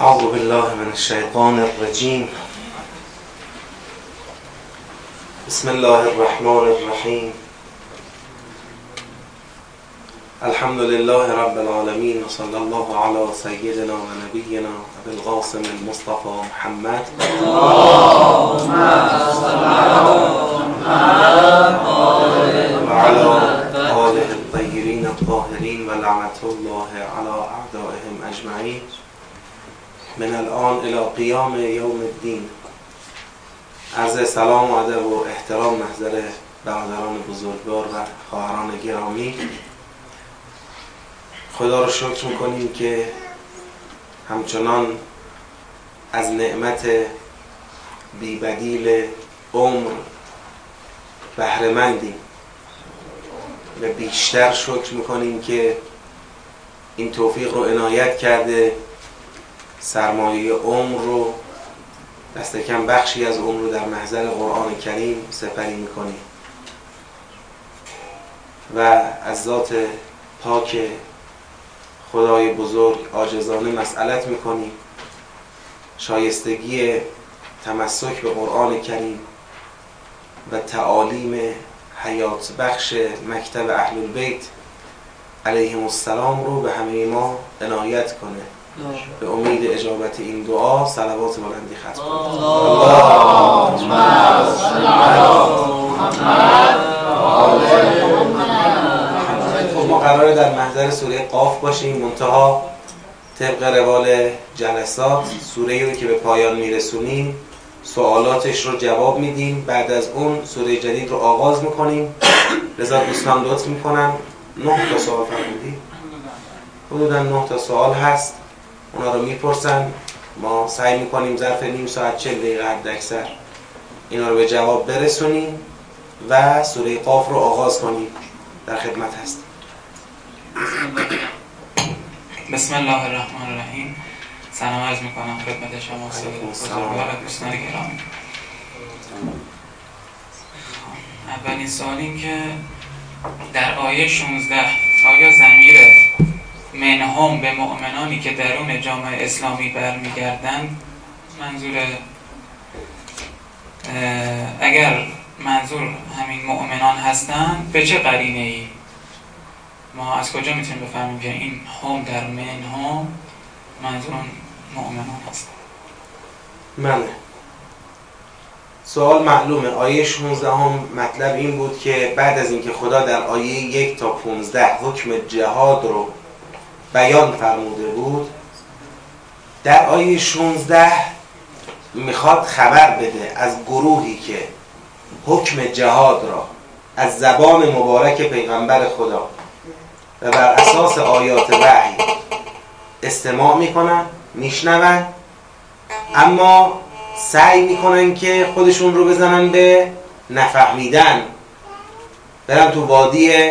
أعوذ بالله من الشيطان الرجيم. بسم الله الرحمن الرحيم. الحمد لله رب العالمين وصلى الله على سيدنا ونبينا أبي القاسم المصطفى محمد. اللهم صل على محمد وعلى آله الطيبين الطاهرين ولعنة الله على أعدائهم أجمعين. من الان الى قیام یوم الدین. عرض سلام و ادب و احترام محضر برادران بزرگوار و خواهران گرامی. خدا رو شکر می‌کنیم که همچنان از نعمت بیبدیل عمر بهرهمندیم. و بیشتر شکر می‌کنیم که این توفیق رو عنایت کرده سرمایه عمر رو دست کم بخشی از عمر رو در محضر قرآن کریم سپری می‌کنیم و از ذات پاک خدای بزرگ آجزانه مسئلت می‌کنیم شایستگی تمسک به قرآن کریم و تعالیم حیات بخش مکتب اهل البیت علیهم السلام رو به همه ما عنایت کنه. به امید اجابت این دعا صلوات بلندی ختم خب ما قراره در محضر سوره قاف باشیم. منتها طبق روال جلسات سوره رو که به پایان میرسونیم سوالاتش رو جواب میدیم. بعد از اون سوره جدید رو آغاز می‌کنیم. رضا دوستان لطف می‌کنن. نه تا سوال فرمودی؟ حدودا نه تا سوال هست. اونا رو می‌پرسن. ما سعی می‌کنیم ظرف نیم ساعت چل دقیقه حد اکثر اینا رو به جواب برسونیم و سوره قاف رو آغاز کنیم. در خدمت هستیم. بسم الله الرحمن الرحیم. سلام عرض می‌کنم خدمت شما بزرگوار دوستان گرامی. اولین سوال این که در آیه 16 آیا زمیر منهم به مؤمنانی که درون جامعه اسلامی برمیگردند منظور اگر منظور همین مؤمنان هستند به چه قرینه ای ما از کجا می‌تونیم بفهمیم که این هم در منهم منظور مؤمنان هست؟ منه سوال معلومه. آیه 16 هم مطلب این بود که بعد از اینکه خدا در آیه یک تا 15 حکم جهاد رو بیان فرموده بود در آیه 16 می‌خواد خبر بده از گروهی که حکم جهاد را از زبان مبارک پیغمبر خدا و بر اساس آیات وحی استماع می‌کنن میشنون اما سعی می‌کنن که خودشون رو بزنن به نفهمیدن. برن تو وادی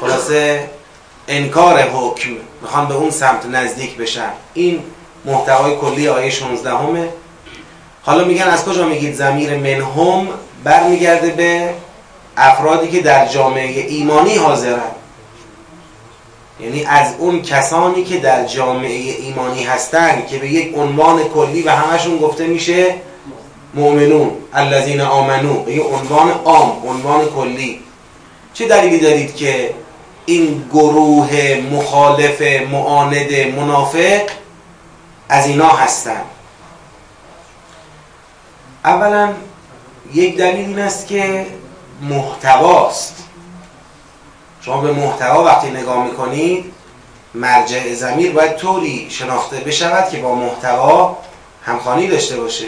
خلاصه انکار حکم. می‌خوان به اون سمت نزدیک بشن این محتوای کلی آیه 16 همه حالا میگن از کجا میگید زمیر منهم برمیگرده به افرادی که در جامعه ایمانی حاضرن؟ یعنی از اون کسانی که در جامعه ایمانی هستن که به یک عنوان کلی و همشون گفته میشه مؤمنون الذین آمنو. به یک عنوان عام عنوان کلی. چه دلیلی دارید که این گروه مخالف معاند منافق از اینا هستن. اولا یک دلیل این است که محتواست. شما به محتوا وقتی نگاه می‌کنید مرجع زمیر باید طوری شناخته بشود که با محتوا همخوانی داشته باشه.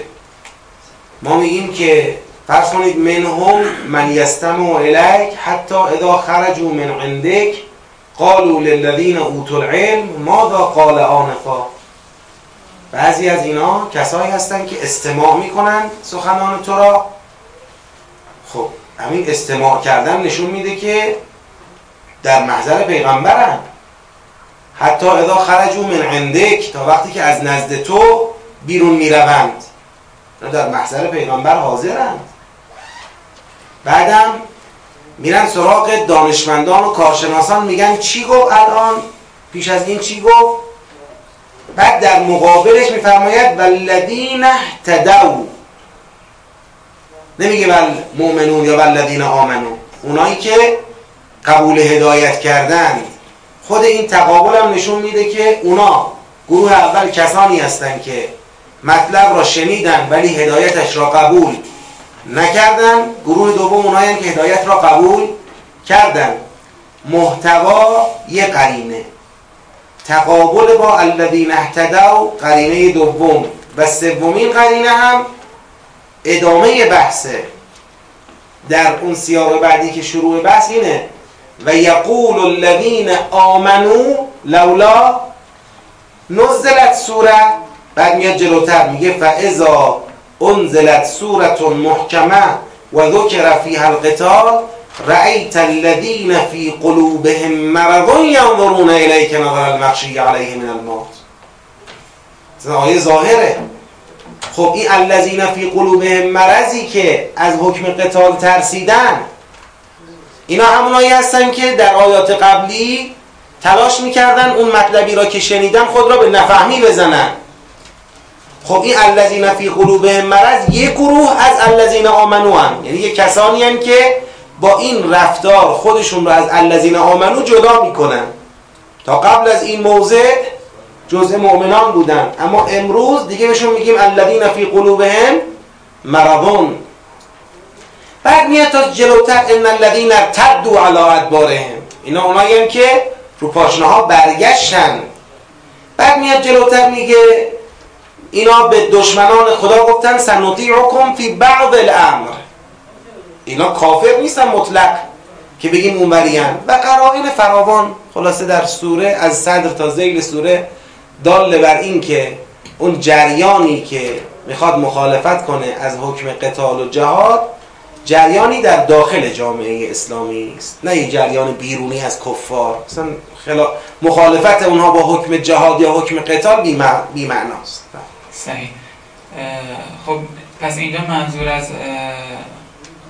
ما میگیم که فرض کنید منهم من یستمع الیک حتی اذا خرجوا من عندك قالوا للذین اوتوا العلم ماذا قال آنفا؟ بعضی از اینا کسایی هستن که استماع می‌کنن سخنان تو را. خب همین استماع کردن نشون میده که در محضر پیغمبرن. حتی اذا خرجوا من عندك تا وقتی که از نزد تو بیرون می‌روند. در محضر پیغمبر حاضرند. بعدم میرن سراغ دانشمندان و کارشناسان میگن چی گفت الان؟ پیش از این چی گفت؟ بعد در مقابلش میفرماید والذین اهتدوا. نمیگه ول مؤمنون یا والذین آمنو. اونایی که قبول هدایت کردن. خود این تقابل هم نشون میده که اونا گروه اول کسانی هستند که مطلب را شنیدن ولی هدایتش را قبول نکردن گروه دوم اونایی که هدایت را قبول کردن. محتوا یه قرینه. تقابل با الذین اهتدوا قرینه دوم و سومین قرینه هم ادامه بحثه در اون سیاق بعدی که شروع بحث اینه. و یقول الذین آمنو لولا نزلت سوره. بعد میاد جلوتر میگه فاذا انزلت سوره محکمه و ذکر فیها القتال رأیت الذین فی قلوبهم مرض ینظرون الیک نظر المغشی علیه من الموت. آیه ظاهره. خب این الذین فی قلوبهم مرضی که از حکم قتال ترسیدن. اینا همونایی هستن که در آیات قبلی تلاش می‌کردن اون مطلبی را که شنیدن خود را به نفهمی بزنن. خب این الذین فی قلوبهم مرض یک گروه از الذین آمنو هم یعنی یه کسانی هم که با این رفتار خودشون رو از الذین آمنو جدا می‌کنن. تا قبل از این موضع جزء مؤمنان بودن. اما امروز دیگه بهشون میگیم الذین فی قلوبهم مرضون. بعد میاد تا جلوتر ان الذین ارتدوا علی ادبارهم. اینا اونایی که رو پاشنه ها برگشتن. بعد میاد جلوتر میگه اینا به دشمنان خدا گفتن سنطیعکم فی بعض الامر. اینا کافر نیستن مطلق که بگیم اونوریان و قرائن فراوان خلاصه در سوره از صدر تا زیل سوره دال بر این که اون جریانی که می‌خواد مخالفت کنه از حکم قتال و جهاد جریانی در داخل جامعه اسلامی است. نه یه جریان بیرونی از کفار. مثلا خلا... مخالفت اونها با حکم جهاد یا حکم قتال بی معناست صحیح خب پس اینجا منظور از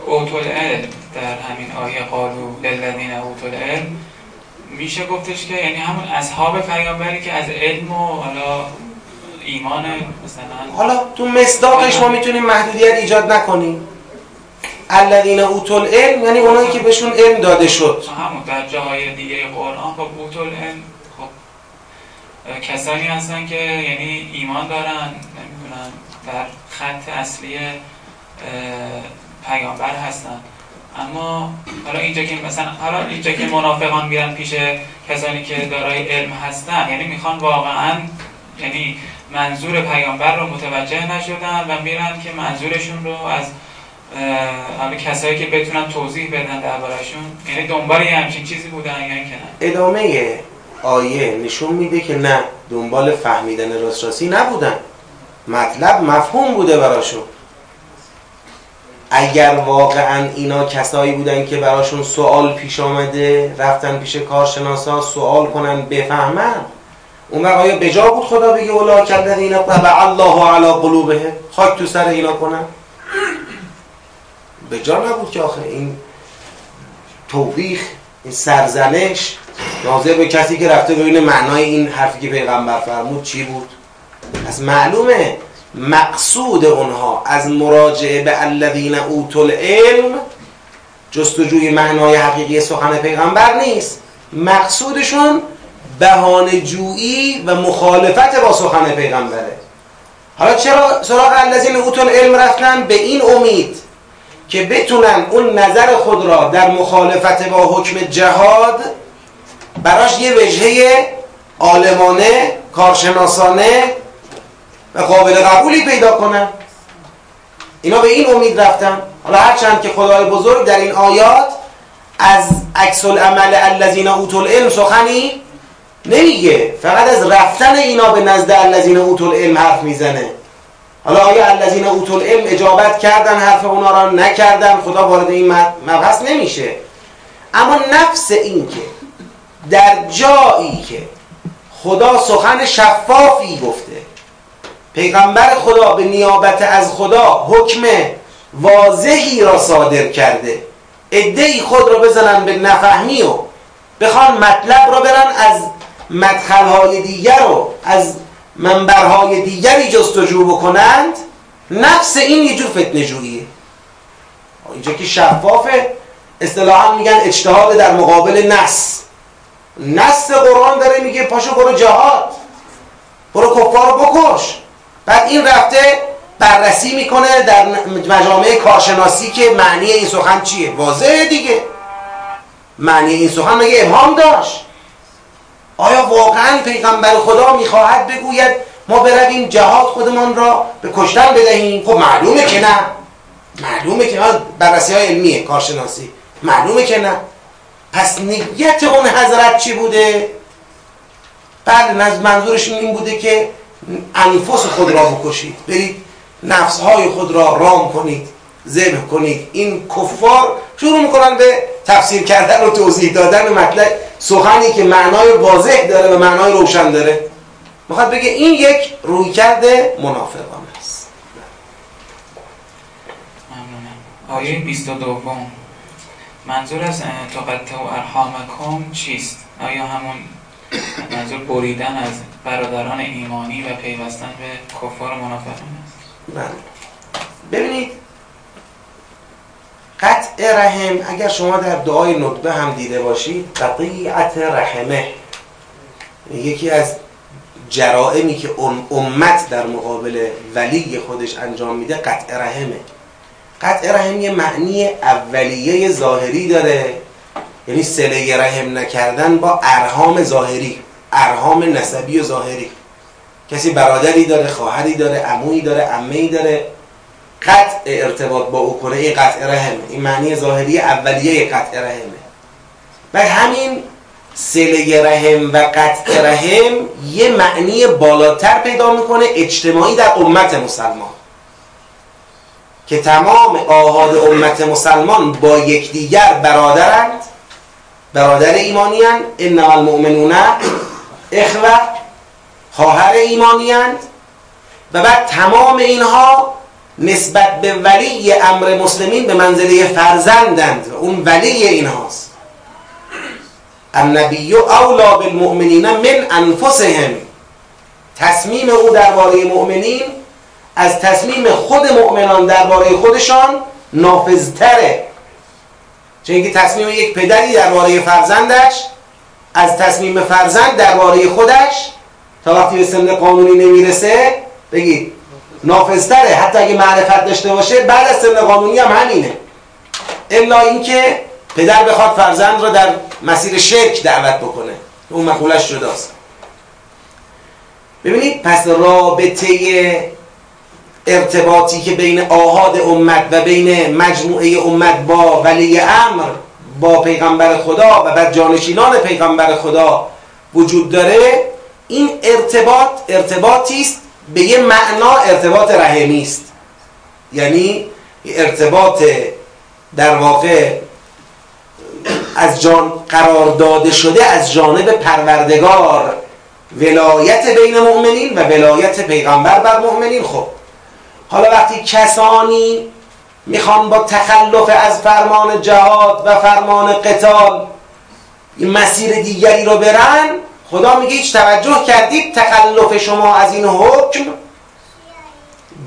اوتول علم در همین آیه قالو للذین اوتول علم میشه گفتش که یعنی همون اصحاب پیامبری که از علم و حالا ایمان مثلا حالا تو مصداقش ما می‌تونیم محدودیت ایجاد نکنیم. الذین اوتول علم یعنی اونایی که بهشون علم داده شد. همون در جاهای دیگه قرآن خب اوتول علم خب کسانی هستن که یعنی ایمان دارن نمی‌دونم در خط اصلی پیامبر هستن. اما حالا اینجا که مثلا حالا اینجا که منافقان میرن پیش کسانی که دارای علم هستن یعنی می‌خوان واقعا یعنی منظور پیامبر رو متوجه نشدن و میرن که منظورشون رو از حالا کسایی که بتونن توضیح بدن دربارشون یعنی دنبال یه همچین چیزی بودن یا اینکه نه. ادامه آیه نشون میده که نه دنبال فهمیدن راست نبودن. مطلب مفهوم بوده براشون. اگر واقعا اینا کسایی بودن که براشون سوال پیش آمده رفتن پیش کارشناسا سوال کنن بفهمن. اون وقت آیا بجا بود خدا بگه اولا کردن اینا طبع الله علی قلوبه خاک تو سر اینا کنن. بجا نبود که آخه این توبیخ این سرزنش ناظر به کسی که رفته ببینه معنای این حرفی که پیغمبر فرمود چی بود؟ از معلومه مقصود اونها از مراجعه به الذین اوتل علم جستجوی معنای حقیقی سخن پیغمبر نیست. مقصودشون بهانه جویی و مخالفت با سخن پیغمبره. حالا چرا سراغ الذین اوتل علم رفتن؟ به این امید که بتونن اون نظر خود را در مخالفت با حکم جهاد براش یه وجهه عالمانه کارشناسانه و قابل قبولی پیدا کنن. اینا به این امید رفتن. حالا هرچند که خدای بزرگ در این آیات از عکس العمل الذین اوتوا العلم سخنی نمیگه. فقط از رفتن اینا به نزد الذین اوتوا العلم حرف می‌زنه. حالا آیا الذین اوتوا العلم اجابت کردن حرف اونا را نکردن؟ خدا وارد این مبحث نمیشه. اما نفس این که در جایی که خدا سخن شفافی گفته پیغمبر خدا به نیابت از خدا حکم واضحی را صادر کرده ادهی خود را بزنن به نفهمی و بخوان مطلب را برن از مدخلهای دیگر رو از منبرهای دیگری جستجو بکنند نفس این یه جور فتنه جوییه اینجا که شفافه اصطلاحا میگن اجتهاد در مقابل نص نص قرآن داره میگه پاشو برو جهاد. برو کفار بکش. بعد این رفته بررسی می‌کنه در مجامع کارشناسی که معنی این سخن چیه. واضحه دیگه. معنی این سخن مگه ابهام داشت؟ آیا واقعا پیغمبر خدا می‌خواهد بگوید ما برویم جهاد خودمان را به کشتن بدهیم؟ خب معلومه که نه. معلومه که بررسی های علمیه کارشناسی. معلومه که نه. پس نیت اون حضرت چی بوده؟ بله منظورشون این بوده که انفس خود را بکشید. برید نفسهای خود را رام کنید ذبح کنید. این کفار شروع می‌کنن به تفسیر کردن و توضیح دادن مطلب. سخنی که معنای واضح داره و معنای روشن داره. می‌خواد بگه این یک روی کرده منافقانه است. آیه 22 منظور از تقطع و ارحامکم چیست؟ آیا همون منظور بریدن از برادران ایمانی و پیوستن به کفار منافقان است؟ بله ببینید قطع رحم اگر شما در دعای نطبه هم دیده باشید قطیعت رحمه یکی از جرائمی که امت در مقابل ولی خودش انجام میده قطع رحمه قطع رحم یه معنی اولیه ظاهری داره. یعنی سله رحم نکردن با ارهام ظاهری ارهام نسبی و ظاهری. کسی برادری داره خواهری داره عمویی داره عمه‌ای داره. قطع ارتباط با او کنه این قطع رحمه این معنی ظاهری اولیه قطع رحمه. و همین سله رحم و قطع رحم یه معنی بالاتر پیدا می‌کنه اجتماعی در امت مسلمان. که تمام آهاد امت مسلمان با یکدیگر برادرند برادر ایمانیند انما المؤمنون اخوه خواهر ایمانیند و بعد تمام اینها نسبت به ولی امر مسلمین به منزله فرزندند و اون ولی اینهاست. النبی اولا بالمؤمنین من انفسهم. تصمیم او درباره مؤمنین از تصمیم خود مؤمنان درباره خودشان نافذتره چون اینکه تصمیم یک پدری درباره فرزندش از تصمیم فرزند درباره خودش تا وقتی به سن قانونی نمی‌رسه بگید نافذتره. حتی اگه معرفت داشته باشه بعد از سن قانونی هم همینه. الا اینکه پدر بخواد فرزند را در مسیر شرک دعوت بکنه. اون مقولش جداست. ببینید پس رابطه ارتباطی که بین آهاد امت و بین مجموعه امت با ولی امر با پیغمبر خدا و بر جانشینان پیغمبر خدا وجود داره این ارتباط ارتباطی است به یه معنا ارتباط رحمی است. یعنی ارتباط در واقع از جان قرار داده شده از جانب پروردگار ولایت بین مؤمنین و ولایت پیغمبر بر مؤمنین. خب حالا وقتی کسانی می‌خوان با تخلف از فرمان جهاد و فرمان قتال مسیر دیگری رو برن خدا میگه هیچ توجه کردید تخلف شما از این حکم؟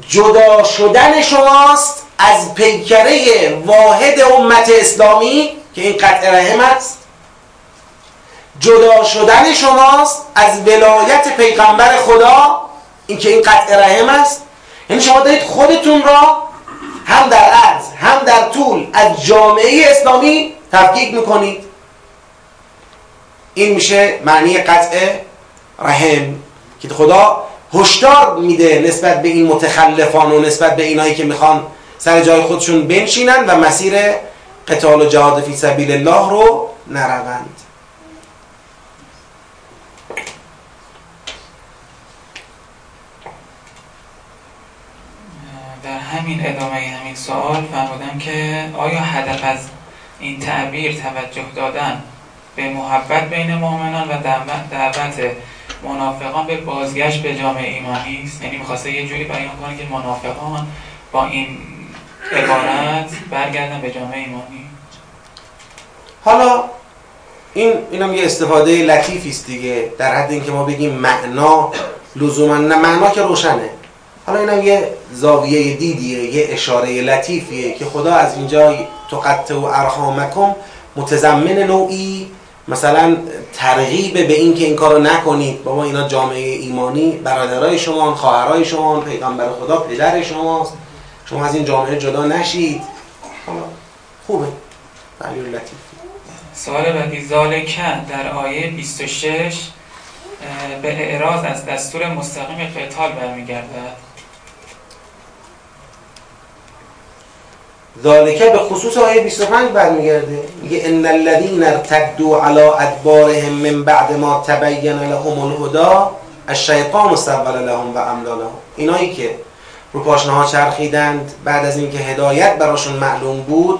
جدا شدن شماست از پیکره واحد امت اسلامی که این قطع رحم است. جدا شدن شماست از ولایت پیغمبر خدا این که این قطع رحم است. یعنی شما دارید خودتون را هم در عرض هم در طول از جامعه اسلامی تفکیک می‌کنید. این میشه معنی قطع رحم که خدا هشدار میده نسبت به این متخلفان و نسبت به اینایی که می‌خوان سر جای خودشون بنشینن و مسیر قتال و جهاد فی سبیل الله رو نروند در همین ادامه همین سوال فرمودن که آیا هدف از این تعبیر توجه دادن به محبت بین مؤمنان و دعوت منافقان به بازگشت به جامعه ایمانی است؟ یعنی می‌خواسته یه جوری بیان کنه که منافقان با این عبارت برگردن به جامعه ایمانی؟ حالا این اینم یه استفاده لطیفی است دیگه در حد اینکه ما بگیم معنا لزوما نه معنا که روشنه. حالا اینم یه زاویه دیدیه یه اشاره لطیفیه که خدا از اینجا تقطع و ارحامکم متضمن نوعی مثلا ترغیب به این که این کارو نکنید. بابا اینا جامعه ایمانی برادرای شما خواهرای شما پیغمبر خدا پدر شماست شما از این جامعه جدا نشید. خوبه. ولی لطیف سوال بعدی ذالکه در آیه 26 به اعراض از دستور مستقیم قتال برمیگردد. ذالکه به خصوص آیه 25 برمیگرده. میگه ان الذين ارتدوا على ادبارهم من بعد ما تبین لهم الهدى الشیطان سول لهم و املا اینایی که رو پاشنه ها چرخیدند بعد از اینکه هدایت براشون معلوم بود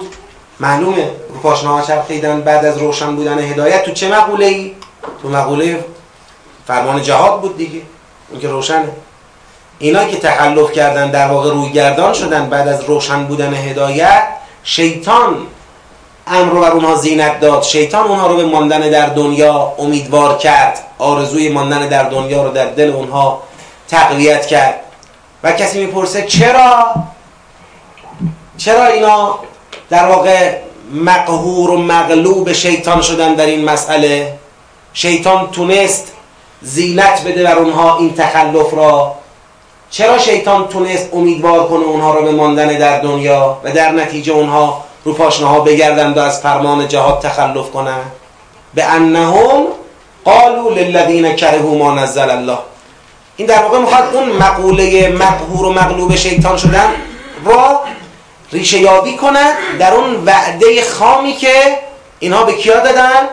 معلومه. رو پاشنه ها چرخیدند بعد از روشن بودن هدایت تو چه مقوله ای؟ تو مقوله فرمان جهاد بود دیگه. اون که روشنه. اینا که تخلف کردن در واقع روی گردان شدن بعد از روشن بودن هدایت شیطان امر بر اونها زینت داد. شیطان اونها رو به ماندن در دنیا امیدوار کرد. آرزوی ماندن در دنیا رو در دل اونها تقویت کرد. و کسی می‌پرسه چرا؟ چرا اینا در واقع مقهور و مغلوب شیطان شدن در این مسئله؟ شیطان تونست زینت بده بر اونها این تخلف را. چرا شیطان تونست امیدوار کنه اونها رو به ماندن در دنیا و در نتیجه اونها رو پاشنه ها بگردند و از فرمان جهاد تخلف کنند؟ به انهم قالوا للذین کرهوا ما نزل الله. این در واقع می‌خواد اون مقوله مقهور و مغلوب شیطان شدن را ریشه یابی کنه در اون وعده خامی که اینها به کیا دادن؟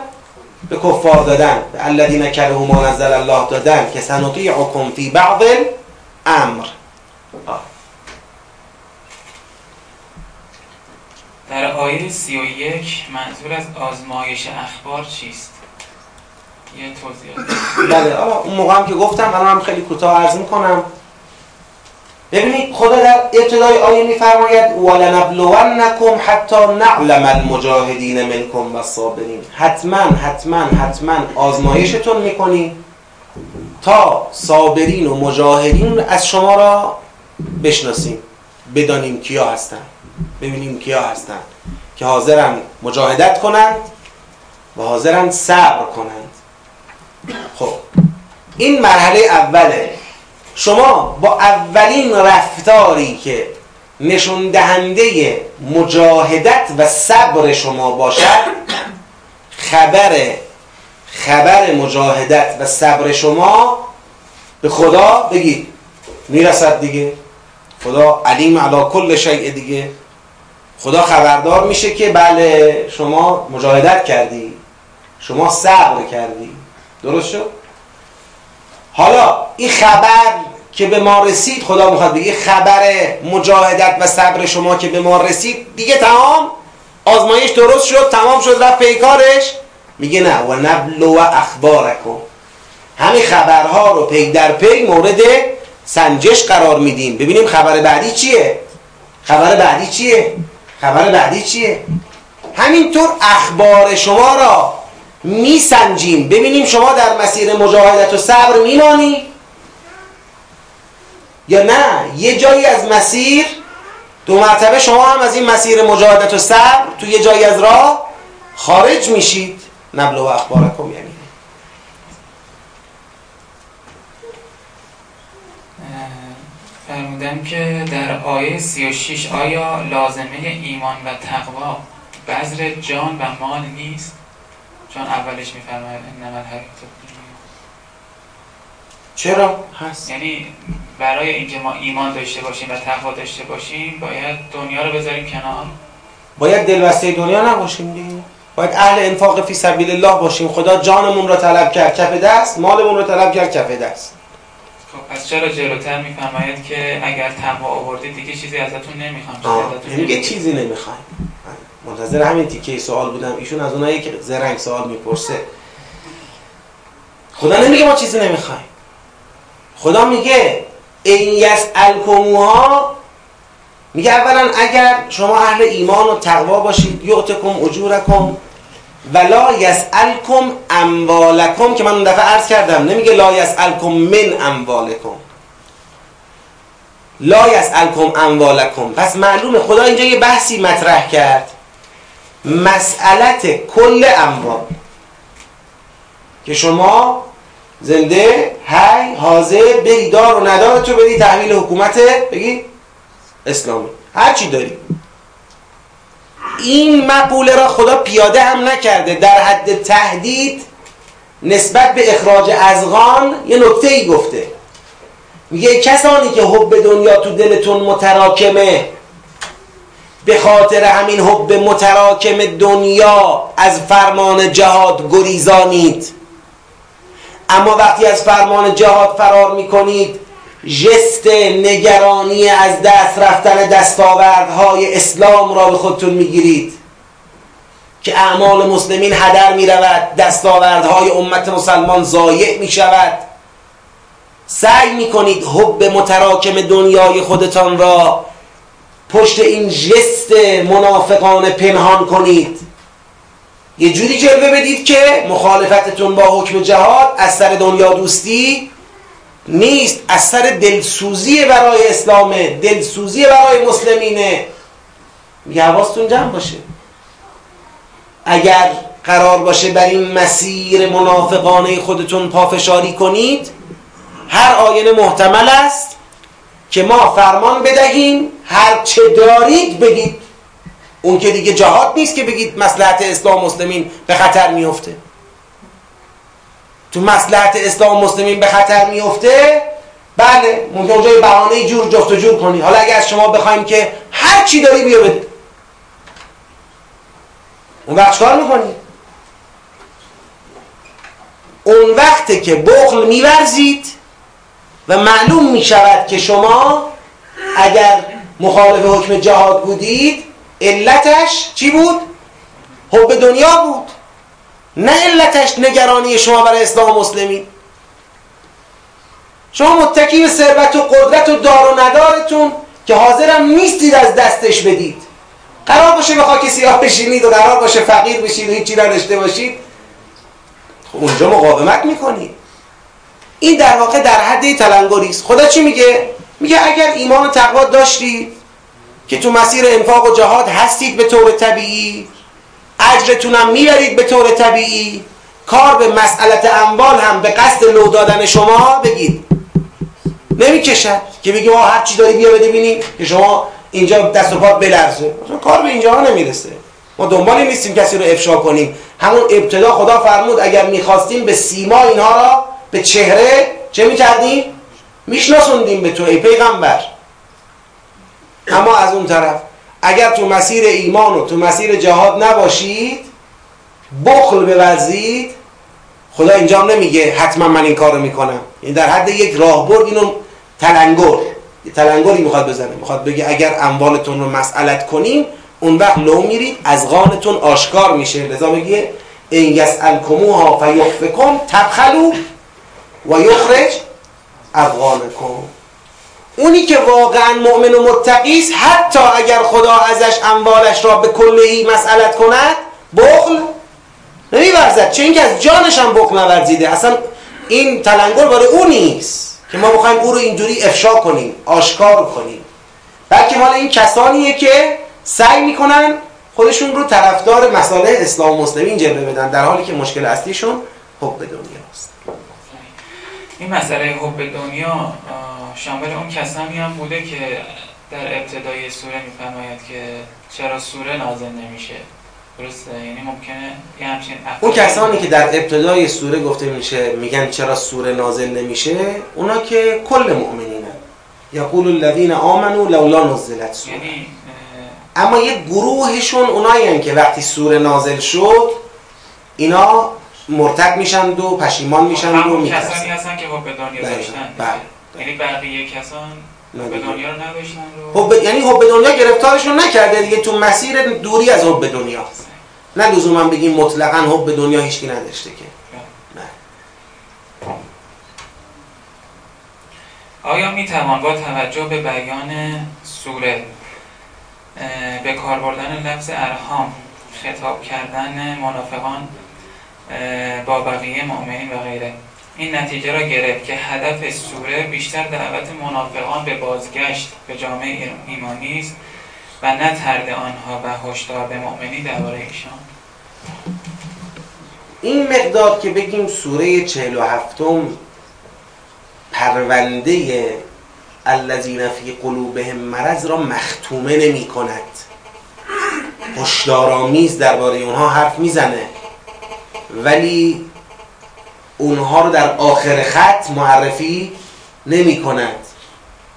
به کفار دادن. به الذین کرهوا ما نزل الله دادن که سنطیعکم فی بعض امر. در آیه سی و یک منظور از آزمایش اخبار چیست؟ یه توضیح. بله اون موقع هم که گفتم الان هم خیلی کوتاه عرض می‌کنم. ببینید خدا در ابتدای آیه میفرماید ولنبلونکم حتی نعلم المجاهدین منکم و صابرین حتما حتما حتما آزمایشتون می‌کنیم تا صابرین و مجاهدین از شما را بشناسیم. بدانیم کیا هستن. ببینیم کیا هستن که حاضرن مجاهدت کنند و حاضرن صبر کنند. خب این مرحله اوله. شما با اولین رفتاری که نشون دهنده مجاهدت و صبر شما باشد خبر خبر مجاهدت و صبر شما به خدا بگید می‌رسد دیگه. خدا علیم علا کل شیء دیگه. خدا خبردار میشه که بله شما مجاهدت کردی. شما صبر کردی. درست شد؟ حالا این خبر که به ما رسید خدا می‌خواد بگه خبر مجاهدت و صبر شما که به ما رسید دیگه تمام. آزمایش درست شد تمام شد رفت پیکارش. میگه نه و نبلو و اخبارکم همین خبرها رو پی در پی مورد سنجش قرار میدیم. ببینیم خبر بعدی چیه؟ خبر بعدی چیه؟ خبر بعدی چیه؟ همینطور اخبار شما را میسنجیم. ببینیم شما در مسیر مجاهدت و صبر میمانی یا نه؟ یه جایی از مسیر دو مرتبه شما هم از این مسیر مجاهدت و صبر تو یه جایی از راه خارج میشید. نبل و اخبارکم یعنی فرمودن که در آیه 36 آیا لازمه ایمان و تقوا بذر جان و مال نیست؟ چون اولش میفرماید انما الحیات چرا؟ هست. یعنی برای اینکه ما ایمان داشته باشیم و تقوا داشته باشیم باید دنیا رو بذاریم کنار. باید دلبسته دنیا نباشیم دیگه. باید اهل انفاق فی سبیل الله باشیم. خدا جانمون رو طلب کرد. کف دست مالمون رو طلب کرد کف دست. خب پس چرا جلوتر میفرماید که اگر تقوا آوردید دیگه چیزی ازتون نمی‌خوام میگه چیزی نمی‌خوایم منتظر همین تیکه سوال بودم. ایشون از اونایی که زرنگ سوال می‌پرسه. خدا نمیگه ما چیزی نمی‌خوایم. خدا میگه این الکموها میگه اولا اگر شما اهل ایمان و تقوا باشید یعتکم اجورکم ولا یسألکم اموالکم که من اون دفعه عرض کردم نمیگه لا یسألکم من اموالکم. لا یسألکم اموالکم. پس معلومه خدا اینجا یه بحثی مطرح کرد. مسئلت کل اموال. که شما زنده هی حاضر بری دار و ندار تو بدی تحویل حکومت بگی؟ اسلامی هر چی داری. این مقوله را خدا پیاده هم نکرده. در حد تهدید نسبت به اخراج ازغان یه نکته ای گفته. میگه کسانی که حب دنیا تو دلتون متراکمه به خاطر همین حب متراکم دنیا از فرمان جهاد گریزانید. اما وقتی از فرمان جهاد فرار می‌کنید جست نگرانی از دست رفتن دستاوردهای اسلام را به خودتون می‌گیرید. که اعمال مسلمین هدر می‌رود دستاوردهای امت مسلمان ضایع می‌شود. سعی می‌کنید حب متراکم دنیای خودتان را پشت این جست منافقان پنهان کنید. یه جوری جلوه بدید که مخالفتتون با حکم جهاد از سر دنیا دوستی نیست از سر دلسوزی برای اسلامه دلسوزی برای مسلمینه میگه حواستون جمع باشه. اگر قرار باشه بر این مسیر منافقانه خودتون پافشاری کنید هر آینه محتمل است که ما فرمان بدهیم هر چه دارید بگید. اون که دیگه جهاد نیست که بگید مسلحت اسلام مسلمین به خطر میفته تو مسلحت اسلام مسلمین به خطر میفته بله ممکن اونجا یه بهانه جور جفت و جور کنی. حالا اگه از شما بخوایم که هر چی داری بیا بده. اون وقت کار می‌کنی؟ اون وقته که بخل میورزید و معلوم می‌شود که شما اگر مخالف حکم جهاد بودید علتش چی بود؟ حب دنیا بود. نه علتش نگرانی شما برای اسلام مسلمین. شما متکی به ثروت و قدرت و دار و ندارتون که حاضرم نیستید از دستش بدید. قرار باشه به خاک سیاه بشینید و قرار باشه فقیر بشید و هیچی نداشته باشید. خب اونجا مقاومت می‌کنید. این در واقع در حد تلنگری است. خدا چی میگه؟ میگه اگر ایمان و تقوا داشتید که تو مسیر انفاق و جهاد هستید به طور طبیعی اجرتونم می‌برید به طور طبیعی. کار به مسئلت اموال هم به قصد لو دادن شما بگید. نمی‌کشد که بگیم ما هر چی داری بیا بده بینیم که شما اینجا دست و پات بلرزه. کار به اینجا نمی‌رسه. ما دنبال نیستیم کسی رو افشا کنیم. همون ابتدا خدا فرمود اگر می‌خواستیم به سیما اینها را به چهره چه می‌کردیم؟ میشناسوندیم به تو ای پیغمبر. اما از اون طرف اگر تو مسیر ایمان و تو مسیر جهاد نباشید بخل بورزید خدا اینجا نمیگه حتما من این کارو می‌کنم. این در حد یک راهبرد اینو تلنگر یه تلنگری می‌خواد بزنه. می‌خواد بگه اگر اموالتون رو مسئلت کنیم اون وقت لو میرید از غانتون آشکار میشه. لذا میگه این یسألکموها فیخفکم تبخلو و یخرج افغانکم. اونی که واقعا مؤمن و متقی است حتی اگر خدا ازش اموالش را به کلهی مسئلت کند بخل نمیورزد. چه اینکه از جانش هم بخل نورزیده. اصلا این تلنگر برای او نیست که ما بخوایم او رو اینجوری افشا کنیم آشکار کنیم. بلکه مال این کسانیه که سعی می‌کنن خودشون رو طرفدار مسائل اسلام و مسلمین جلوه بدن در حالی که مشکل اصلیشون حب دنیاست این مسئله حب دنیا شامل اون کسانی هم بوده که در ابتدای سوره میفرماید که چرا سوره نازل نمیشه. درسته؟ یعنی ممکنه یه همچین اون کسانی که در ابتدای سوره گفته میشه میگن چرا سوره نازل نمیشه اونا که کل مؤمنینن یقول الذین آمنوا لولا نزلت سوره. یعنی اما یه گروهشون اونایی که وقتی سوره نازل شد اینا مرتد میشن و پشیمان میشن و میترسن. کسانی هستن که حب دنیا داشتن. بله. یعنی بقیه کسان حب دنیا رو نداشتن رو حب یعنی حب دنیا گرفتارشون نکرده دیگه. تو مسیر دوری از حب دنیا. نه لزوما بگیم مطلقا حب دنیا هیچکی نداشته که. نه. آیا می توان با توجه به بیان سوره به کار بردن لفظ ارهام خطاب کردن منافقان با بقیه مؤمنین و غیره. این نتیجه را گرفت که هدف سوره بیشتر دعوت منافقان به بازگشت به جامعه ایمانی است و نه ترد آنها و هشدار به مؤمنین درباره ایشان. این مقدار که بگیم سوره 47 پرونده الذین فی قلوبهم مرض را مختومه نمی کند. هشدارآمیز درباره اونها حرف می‌زنه. ولی اونها رو در آخر خط معرفی نمی کند.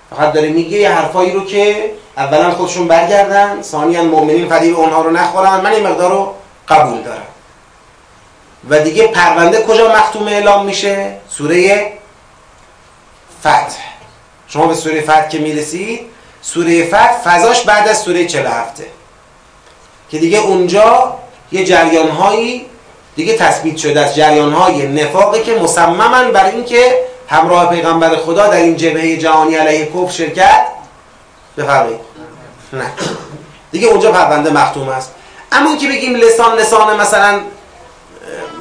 فقط داره میگه یه حرفایی رو که اولا خودشون برگردن ثانیا مؤمنین فریب اونها رو نخورن. من این مقدار رو قبول دارم. و دیگه پرونده کجا مختوم اعلام میشه؟ سوره فتح. شما به سوره فتح که می‌رسید سوره فتح فضاش بعد از سوره 47 که دیگه اونجا یه جریان هایی دیگه تثبیت شده از جریان های نفاقی که مصمما بر اینکه همراه پیغمبر خدا در این جبهه جهانی علیه کفر شرکت بفرمایید. نه. دیگه اونجا پرونده مختوم است. اما که بگیم لسان لسان مثلا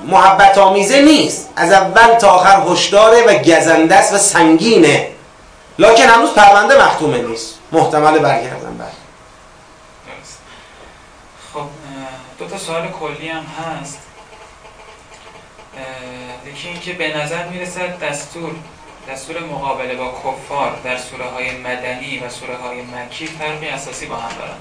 محبت آمیزه نیست. از اول تا آخر هشداره و گزنده است و سنگینه. لکن هنوز پرونده مختومه نیست. محتمل برگردن بر خب دو تا سوال کلی هم هست. یکی اینکه به نظر می‌رسد دستور دستور مقابله با کفار در سوره های مدنی و سوره های مکی فرقی اساسی با هم دارند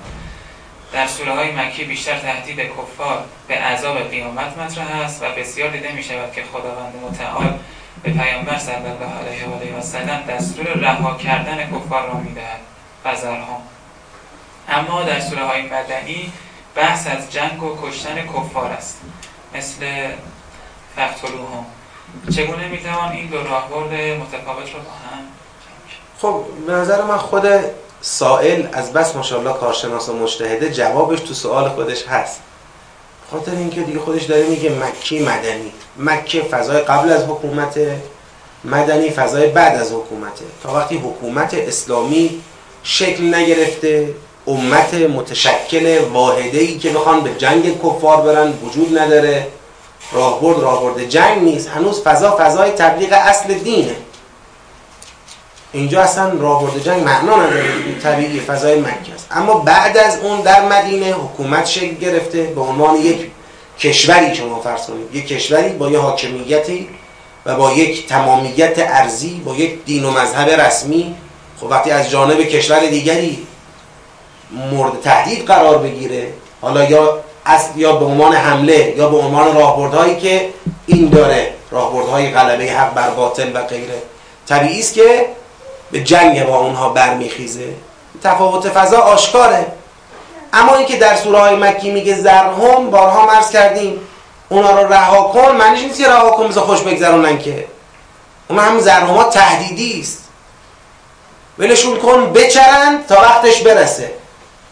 در سوره های مکی بیشتر تهدید کفار به عذاب قیامت مطرح است و بسیار دیده می شود که خداوند متعال به پیامبر صلی الله علیه و آله و سلم دستور رها کردن کفار را می‌دهد. فزرها اما در سوره های مدنی بحث از جنگ و کشتن کفار است. مثل فقتلوهم چگونه می‌توان این دو راهبرد متفاوت رو با هم خب به نظر من خود سائل از بس ماشاءالله کارشناس و مجتهده جوابش تو سوال خودش هست. خاطر اینکه دیگه خودش داره میگه مکی مدنی. مکه فضای قبل از حکومت مدنی فضای بعد از حکومته تا وقتی حکومت اسلامی شکل نگرفته امت متشکل واحده ای که بخوان به جنگ کفار برن وجود نداره. راهبرد راهبرد جنگ نیست. هنوز فضا فضای تبلیغ اصل دینه. اینجا اصلا راهبرد جنگ معنا نداره. طبیعی فضای مکه است. اما بعد از اون در مدینه حکومت شکل گرفته به عنوان یک کشوری شما فرض کنید. یک کشوری با یک حاکمیتی و با یک تمامیت ارزی با یک دین و مذهب رسمی. خب وقتی از جانب کشور دیگری مورد تهدید قرار بگیره حالا یا اصل یا به عنوان حمله یا به عنوان راهبردهایی که این داره راهبردهای غلبه حق بر باطل و غیره. طبیعی است که به جنگ با اونها برمیخیزه. تفاوت فضا آشکاره. اما اینکه در سوره های مکی میگه زرهم بارها مرز کردیم اونا رو رها کن معنیش نیست که رها کن خوش بگذرونن که. اون هم زرهم تهدیدی است. ولشون کن بچرند تا وقتش برسه.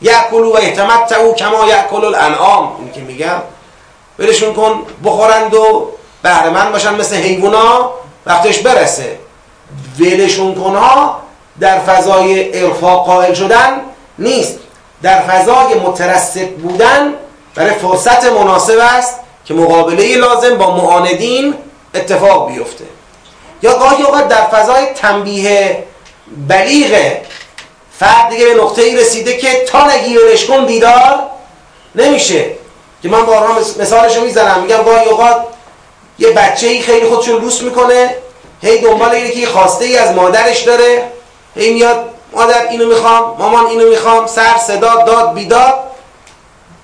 یعکلو و یتمتعو کما یعکل الانعام. این که میگم ولشون کن بخورند و بهره باشن مثل حیوونا وقتش برسه. ولشون کنها در فضای ارفاق قائل شدن نیست. در فضای مترسط بودن برای فرصت مناسب است که مقابله لازم با معاندین اتفاق بیفته. یا گاهی اوقات در فضای تنبیه بلیغه فرد دیگه به نقطه ای رسیده که تا نگی ولش کن بیدار نمیشه. که من بارها مثالشو می‌زنم. میگم گاهی اوقات یه بچه ای خیلی خودشون لوس می‌کنه. هی دنبال اینه که خواسته ای از مادرش داره. هی میاد مادر اینو می‌خوام مامان اینو می‌خوام. سر صدا داد بیداد.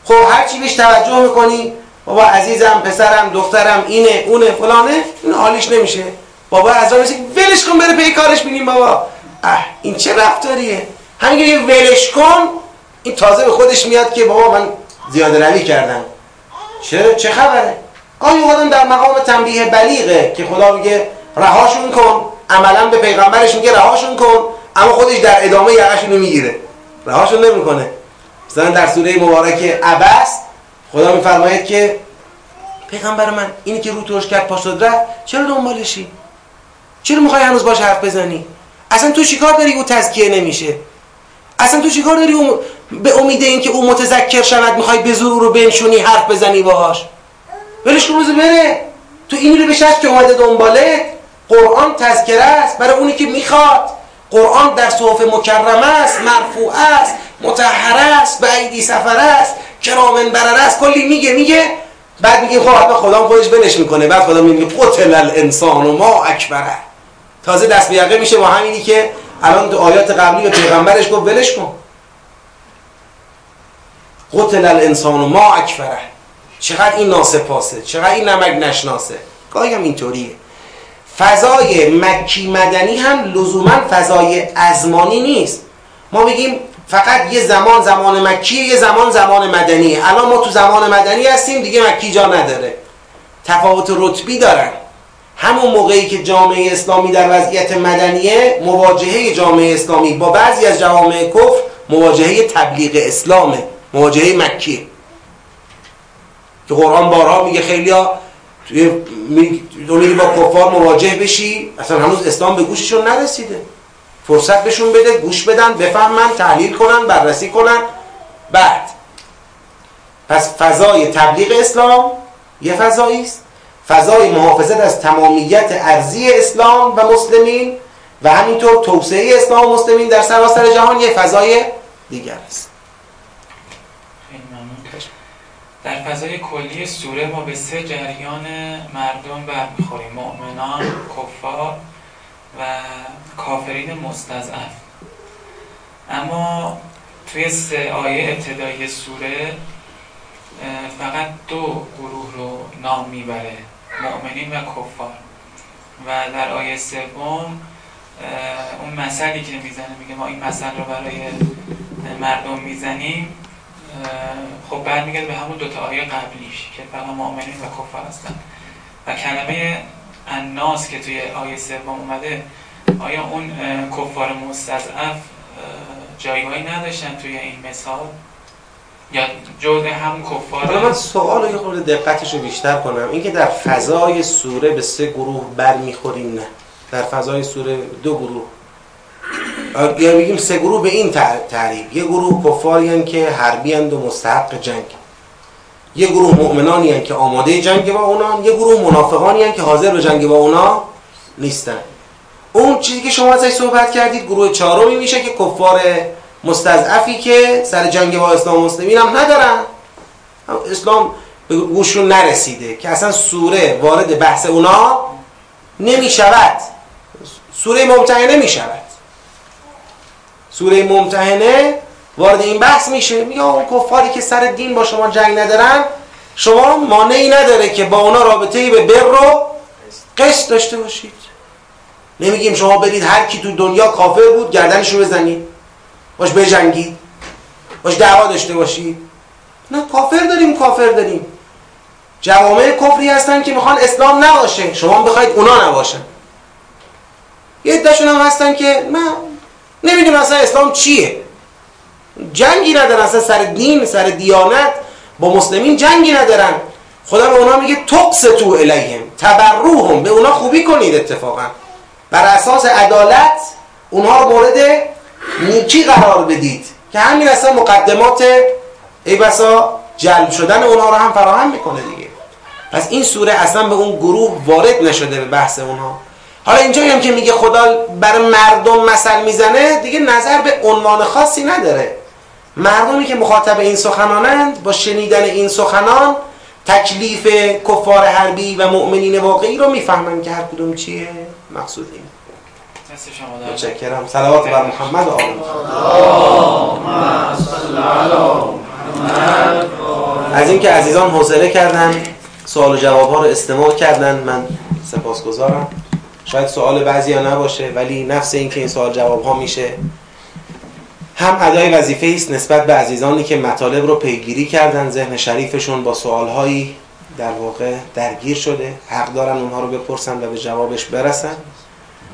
خب هر چی بهش توجه می‌کنی بابا عزیزم پسرم دخترم اینه اونه فلانه این حالیش نمیشه. بابا از آن ولش کن بره پی کارش بینیم بابا. اه این چه رفتاریه؟ همین یه ولش کن این تازه به خودش میاد که بابا من زیاده روی کردم. چه چه خبره؟ گاهی اوقات در مقام تنبیه بلیغه که خدا میگه رهاشون کن عملا به پیغمبرش میگه رهاشون کن اما خودش در ادامه یقشون می‌گیره. رهاشون نمی‌کنه. مثلا در سوره مبارکه عبس خدا میفرماید که پیغمبر من اینی که رو ترش کرد پاش رفت چرا دنبالشی؟ چرا می‌خوای هنوز باش حرف بزنی؟ اصلا تو چیکار داری؟ او تزکیه نمیشه. اصلا تو چیکار داری اون به امید اینکه او متذکر شود می‌خوای به زور رو بنشونی حرف بزنی باهاش؟ ولش کن بره. تو این رو بشه که اومده دنباله قرآن تذکره است برای اونی که می‌خواد. قرآن در صحف مکرمه است مرفوع است متحره است به عیدی سفر است کرامن برره است. کلی میگه میگه. بعد میگه خب حتما خدا خودش بلش می‌کنه. بعد خدا میگه قتل الانسان و ما اکبره. تازه دست میشه با همینی که الان تو آیات قبلی به پیغمبرش گفت ولش کن. قتل الانسان و ما اکبره چقدر این ناسپاسه چقدر این نمک نشناسه. گاهی هم اینطوریه. فضای مکی مدنی هم لزوما فضای ازمانی نیست. ما بگیم فقط یه زمان زمان مکی یه زمان زمان مدنی الان ما تو زمان مدنی هستیم دیگه مکی جا نداره. تفاوت رتبی دارن. همون موقعی که جامعه اسلامی در وضعیت مدنیه مواجهه جامعه اسلامی با بعضی از جوامع کفر مواجهه تبلیغ اسلامه مواجهه مکی که قرآن بارها میگه خیلی ها توی با کفار مواجه بشی اصلا هنوز اسلام به گوششون نرسیده. فرصت بهشون بده گوش بدن بفهمن تحلیل کنن بررسی کنن. بعد پس فضای تبلیغ اسلام یه فضایی است. فضای محافظت از تمامیت ارزی اسلام و مسلمین و همینطور توسعه اسلام و مسلمین در سراسر جهان یه فضای دیگر است. در فضای کلی سوره ما به سه جریان مردم برمیخوریم. مؤمنان کفار و کافرین مستضعف. اما توی سه آیه ابتدایی سوره فقط دو گروه رو نام می‌بره. مؤمنین و کفار. و در آیه سوم اون مثلی که می‌زنه میگه ما این مثل رو برای مردم می‌زنیم. خب برمیگرده به همون دوتا آیه قبلیش که فقط مؤمنین و کفار هستن. و کلمه الناس که توی آیه سوم اومده آیا اون کفار مستضعف جایگاهی نداشتن توی این مثال؟ یا جزء هم کفار من سوال یه خورده دقتش رو بیشتر کنم. اینکه در فضای سوره به سه گروه برمیخوریم نه. در فضای سوره دو گروه. یا بگیم سه گروه به این تعریف. یه گروه کفاری که حربی و مستحق جنگ. یه گروه مؤمنانی که آماده جنگ با اونا. یه گروه منافقانی که حاضر به جنگ با اونا نیستن. اون چیزی که شما ازش صحبت کردید گروه چهارمی میشه که کفار مستضعفی که سر جنگ با اسلام مسلمین هم ندارن. اسلام به گوشون نرسیده که اصلا سوره وارد بحث اونا نمی شود سوره ممتحنه می شود سوره ممتحنه وارد این بحث میشه. میگه اون کفاری که سر دین با شما جنگ ندارن شما مانعی نداره که با اونا رابطه به بر رو قصد داشته باشید. نمیگیم شما برید هر کی تو دنیا کافر بود گردنشو بزنید. باش بجنگید باش دعوا داشته باشید نه کافر داریم کافر داریم. جوامع کفری هستن که می‌خوان اسلام نباشه. شما بخواید اونا نباشن. یه عدهشون هم هستن که من نمی‌دونم اصلا اسلام چیه. جنگی ندارن اصلا سر دین سر دیانت با مسلمین جنگی ندارن. خدا به اونا میگه تو الیهم تبروهم. به اونا خوبی کنید اتفاقا. بر اساس عدالت اونها مورد نیکی قرار بدید. که همین اصلا مقدمات ای بسا جلب شدن اونها رو هم فراهم می‌کنه دیگه. پس این سوره اصلا به اون گروه وارد نشده به بحث اونها حالا اینجا هم که میگه خدا برای مردم مثل می‌زنه دیگه نظر به عنوان خاصی نداره. مردمی که مخاطب این سخنانند با شنیدن این سخنان تکلیف کفار حربی و مؤمنین واقعی رو می‌فهمن که هر کدوم چیه. مقصود این متشکرم. صلوات بر محمد و از اینکه عزیزان حوصله کردن سوال و جواب ها رو استماع کردن من سپاسگزارم. شاید سوال بعضی ها نباشه ولی نفس اینکه این سوال جواب ها میشه هم ادای وظیفه است نسبت به عزیزانی که مطالب رو پیگیری کردن ذهن شریفشون با سوالهایی در واقع درگیر شده حق دارن اونها رو بپرسن و به جوابش برسن.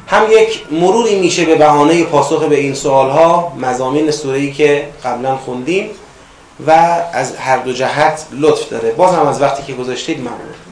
هم یک مروری میشه به بهانه پاسخ به این سوالها مزامین سوره‌ای که قبلا خوندیم و از هر دو جهت لطف داره. باز هم از وقتی که گذاشتید ممنون.